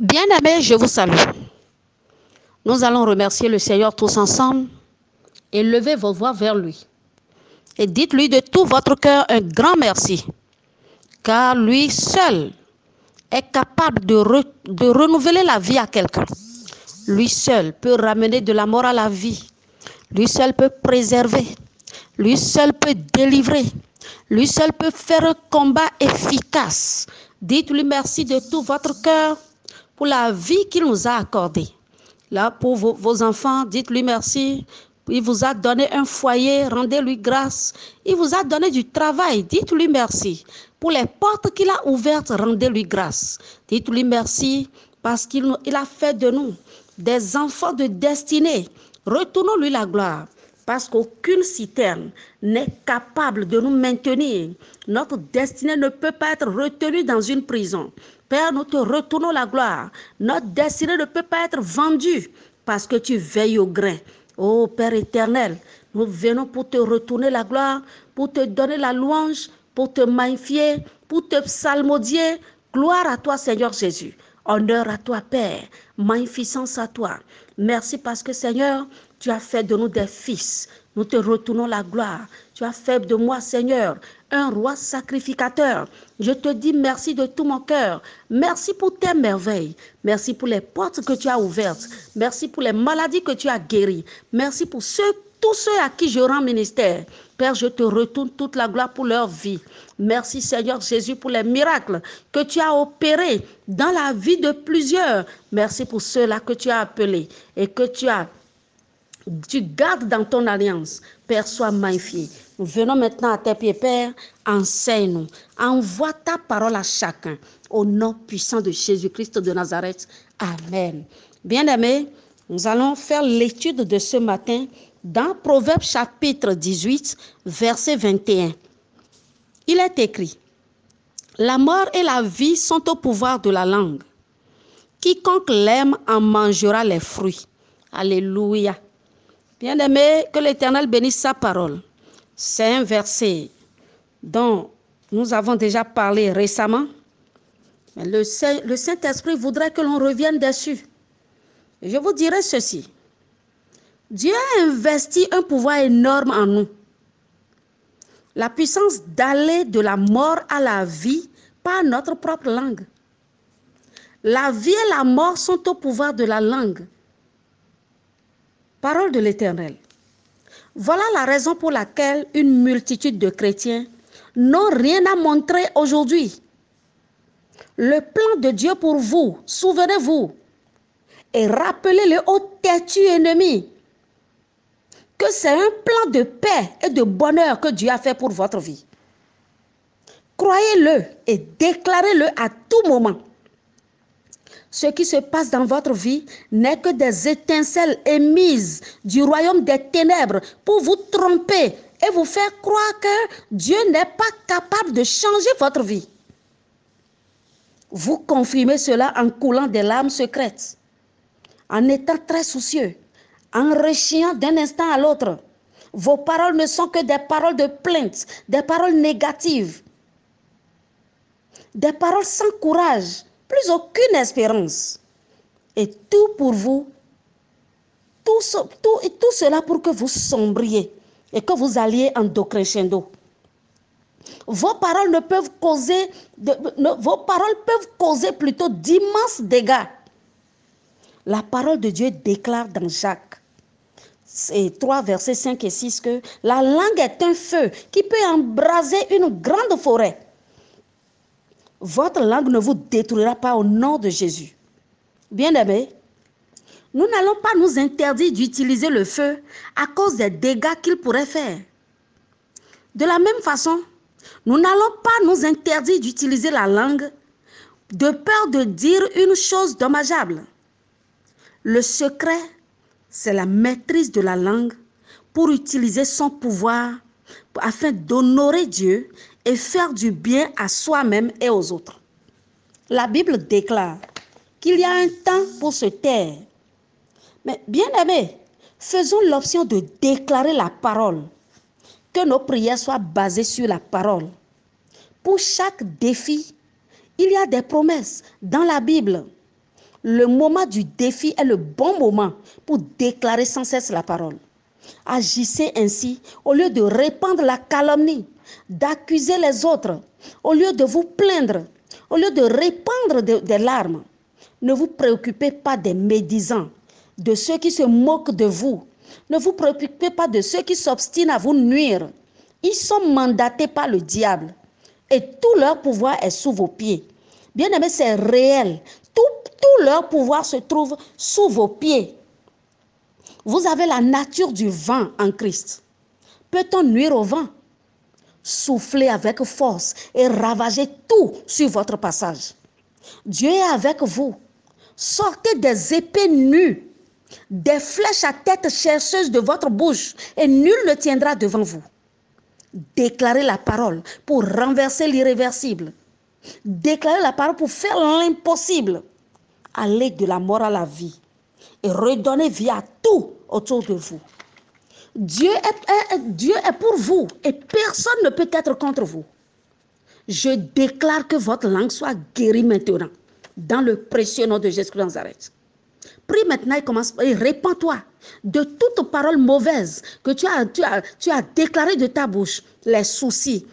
Bien-aimés, je vous salue. Nous allons remercier le Seigneur tous ensemble et lever vos voix vers lui. Et dites-lui de tout votre cœur un grand merci, car lui seul est capable de, de renouveler la vie à quelqu'un. Lui seul peut ramener de la mort à la vie. Lui seul peut préserver. Lui seul peut délivrer. Lui seul peut faire un combat efficace. Dites-lui merci de tout votre cœur pour la vie qu'il nous a accordée. Là, pour vos, vos enfants, dites-lui merci. Il vous a donné un foyer, rendez-lui grâce. Il vous a donné du travail, dites-lui merci. Pour les portes qu'il a ouvertes, rendez-lui grâce. Dites-lui merci parce qu'il il a fait de nous des enfants de destinée. Retournons-lui la gloire parce qu'aucune citerne n'est capable de nous maintenir. Notre destinée ne peut pas être retenue dans une prison. Père, nous te retournons la gloire. Notre destinée ne peut pas être vendue parce que tu veilles au grain. Ô Père éternel, nous venons pour te retourner la gloire, pour te donner la louange, pour te magnifier, pour te psalmodier. Gloire à toi, Seigneur Jésus. Honneur à toi, Père. Magnificence à toi. Merci parce que, Seigneur, tu as fait de nous des fils. Nous te retournons la gloire. Tu as fait de moi, Seigneur, un roi sacrificateur. Je te dis merci de tout mon cœur. Merci pour tes merveilles. Merci pour les portes que tu as ouvertes. Merci pour les maladies que tu as guéries. Merci pour ceux, tous ceux à qui je rends ministère. Père, je te retourne toute la gloire pour leur vie. Merci Seigneur Jésus pour les miracles que tu as opérés dans la vie de plusieurs. Merci pour ceux-là que tu as appelés et que tu as tu gardes dans ton alliance. Père, sois magnifié. Nous venons maintenant à tes pieds, Père. Enseigne-nous. Envoie ta parole à chacun. Au nom puissant de Jésus-Christ de Nazareth. Amen. Bien-aimés, nous allons faire l'étude de ce matin dans Proverbe chapitre 18, verset 21. Il est écrit, La mort et la vie sont au pouvoir de la langue. Quiconque l'aime en mangera les fruits. Alléluia. Bien-aimé, que l'Éternel bénisse sa parole. C'est un verset dont nous avons déjà parlé récemment. Le, Saint-Esprit voudrait que l'on revienne dessus. je vous dirai ceci. Dieu a investi un pouvoir énorme en nous. La puissance d'aller de la mort à la vie par notre propre langue. La vie et la mort sont au pouvoir de la langue. Parole de l'Éternel. Voilà la raison pour laquelle une multitude de chrétiens n'ont rien à montrer aujourd'hui. Le plan de Dieu pour vous, souvenez-vous, et rappelez-le au têtu ennemi que c'est un plan de paix et de bonheur que Dieu a fait pour votre vie. Croyez-le et déclarez-le à tout moment. Ce qui se passe dans votre vie n'est que des étincelles émises du royaume des ténèbres pour vous tromper et vous faire croire que Dieu n'est pas capable de changer votre vie. Vous confirmez cela en coulant des larmes secrètes, en étant très soucieux, en rechiant d'un instant à l'autre. Vos paroles ne sont que des paroles de plainte, des paroles négatives, des paroles sans courage, plus aucune espérance. Et tout pour vous, tout, et tout cela pour que vous sombriez et que vous alliez en do. Vos paroles ne peuvent causer, vos paroles peuvent causer plutôt d'immenses dégâts. La parole de Dieu déclare dans Jacques et 3, versets 5 et 6 que la langue est un feu qui peut embraser une grande forêt. Votre langue ne vous détruira pas au nom de Jésus. Bien-aimés, nous n'allons pas nous interdire d'utiliser le feu à cause des dégâts qu'il pourrait faire. De la même façon, nous n'allons pas nous interdire d'utiliser la langue de peur de dire une chose dommageable. Le secret, c'est la maîtrise de la langue pour utiliser son pouvoir afin d'honorer Dieu et faire du bien à soi-même et aux autres. La Bible déclare qu'il y a un temps pour se taire. Mais bien aimé, faisons l'option de déclarer la parole, que nos prières soient basées sur la parole. Pour chaque défi, il y a des promesses dans la Bible. Le moment du défi est le bon moment pour déclarer sans cesse la parole. Agissez ainsi au lieu de répandre la calomnie, d'accuser les autres, au lieu de vous plaindre, au lieu de répandre des larmes. Ne vous préoccupez pas des médisants, de ceux qui se moquent de vous. Ne vous préoccupez pas de ceux qui s'obstinent à vous nuire. Ils sont mandatés par le diable et tout leur pouvoir est sous vos pieds. Bien aimé, c'est réel. Leur pouvoir se trouve sous vos pieds. Vous avez la nature du vent en Christ. Peut-on nuire au vent? Soufflez avec force et ravagez tout sur votre passage. Dieu est avec vous. Sortez des épées nues, des flèches à tête chercheuse de votre bouche, et nul ne tiendra devant vous. Déclarez la parole pour renverser l'irréversible. Déclarez la parole pour faire l'impossible. Allez de la mort à la vie et redonnez vie à tout autour de vous. Dieu est, Dieu est pour vous et personne ne peut être contre vous. Je déclare que votre langue soit guérie maintenant dans le précieux nom de Jésus Nazareth. Prie maintenant et commence et répands-toi de toute parole mauvaise que tu as, tu as, tu as déclaré de ta bouche, les soucis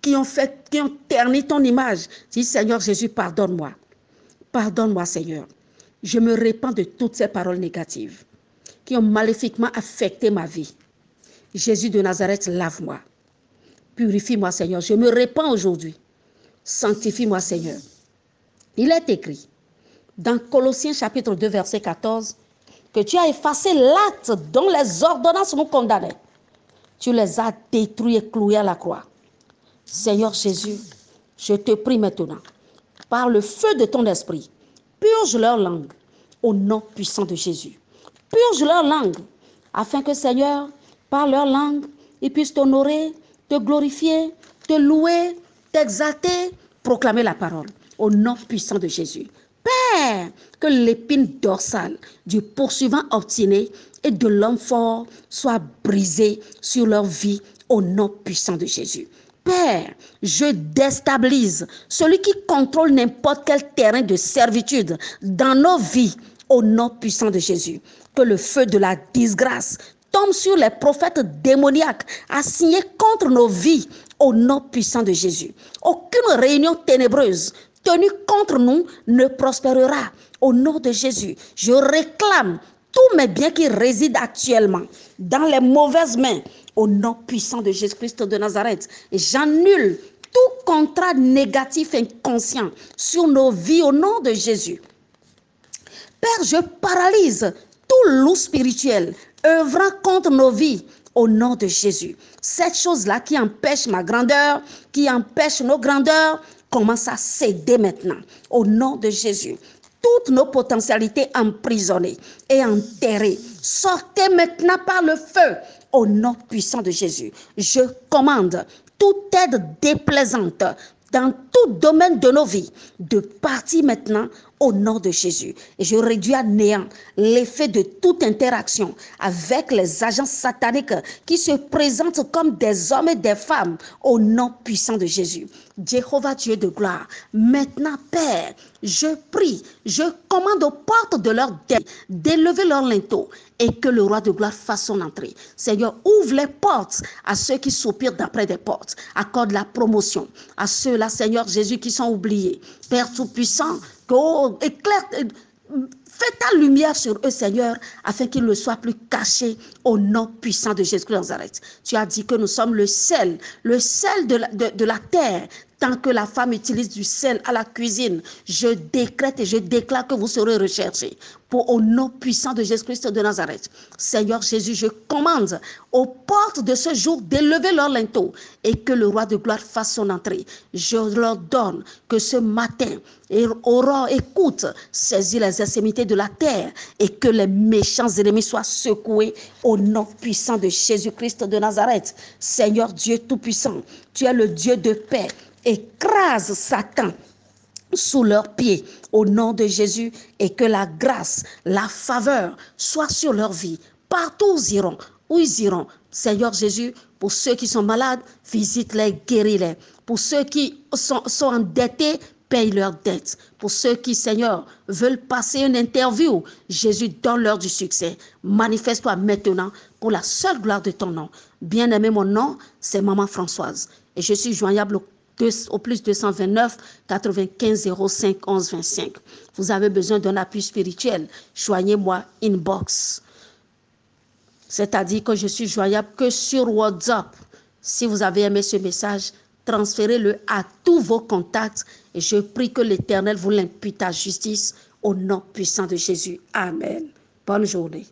qui ont fait, qui ont terni ton image. Dis Seigneur Jésus, pardonne-moi. Pardonne-moi Seigneur. Je me répands de toutes ces paroles négatives qui ont maléfiquement affecté ma vie. Jésus de Nazareth, lave-moi. Purifie-moi Seigneur. Je me répands aujourd'hui. Sanctifie-moi Seigneur. Il est écrit dans Colossiens chapitre 2 verset 14 que tu as effacé l'acte dont les ordonnances nous condamnaient. Tu les as détruits et cloués à la croix. Seigneur Jésus, je te prie maintenant, par le feu de ton esprit, purge leur langue au nom puissant de Jésus. Purge leur langue, afin que Seigneur, par leur langue, ils puissent t'honorer, te glorifier, te louer, t'exalter, proclamer la parole au nom puissant de Jésus. Père, que l'épine dorsale du poursuivant obstiné et de l'homme fort soit brisée sur leur vie au nom puissant de Jésus. Père, je déstabilise celui qui contrôle n'importe quel terrain de servitude dans nos vies au nom puissant de Jésus. Que le feu de la disgrâce tombe sur les prophètes démoniaques assignés contre nos vies au nom puissant de Jésus. Aucune réunion ténébreuse tenue contre nous ne prospérera. Au nom de Jésus, je réclame tous mes biens qui résident actuellement dans les mauvaises mains au nom puissant de Jésus-Christ de Nazareth. Et j'annule tout contrat négatif inconscient sur nos vies au nom de Jésus. Père, je paralyse tout loup spirituel œuvrant contre nos vies au nom de Jésus. Cette chose-là qui empêche ma grandeur, qui empêche nos grandeurs, commence à céder maintenant au nom de Jésus. Toutes nos potentialités emprisonnées et enterrées, sortez maintenant par le feu au nom puissant de Jésus. Je commande toute aide déplaisante dans tout domaine de nos vies de partir maintenant au nom de Jésus. Et je réduis à néant l'effet de toute interaction avec les agents sataniques qui se présentent comme des hommes et des femmes au nom puissant de Jésus. Jéhovah Dieu de gloire, maintenant Père, je prie, je commande aux portes de leur dé d'élever leur linteau et que le roi de gloire fasse son entrée. Seigneur, ouvre les portes à ceux qui soupirent d'après des portes. Accorde la promotion à ceux-là, Seigneur Jésus, qui sont oubliés. Père Tout-Puissant, éclaire, fais ta lumière sur eux, Seigneur, afin qu'ils ne soient plus cachés au nom puissant de Jésus-Christ de Nazareth. Tu as dit que nous sommes le sel, le sel de la terre. Tant que la femme utilise du sel à la cuisine, je décrète et je déclare que vous serez recherchés pour au nom puissant de Jésus-Christ de Nazareth. Seigneur Jésus, je commande aux portes de ce jour d'élever leur linteau et que le roi de gloire fasse son entrée. Je leur donne que ce matin, aurore, écoute, saisis les extrémités de la terre et que les méchants ennemis soient secoués au nom puissant de Jésus-Christ de Nazareth. Seigneur Dieu Tout-Puissant, tu es le Dieu de paix. Écrase Satan sous leurs pieds au nom de Jésus et que la grâce, la faveur soit sur leur vie. Partout où ils iront, où ils iront. Seigneur Jésus, pour ceux qui sont malades, visite-les, guéris-les. Pour ceux qui sont, endettés, paye leurs dettes. Pour ceux qui, Seigneur, veulent passer une interview, Jésus donne-leur du succès. Manifeste-toi maintenant pour la seule gloire de ton nom. Bien-aimé, mon nom, c'est Maman Françoise. Et je suis joignable au, au plus 229 95 05 11 25. Vous avez besoin d'un appui spirituel. Joignez-moi inbox. C'est-à-dire que je suis joignable que sur WhatsApp. Si vous avez aimé ce message, transférez-le à tous vos contacts et je prie que l'Éternel vous l'impute à justice au nom puissant de Jésus. Amen. Bonne journée.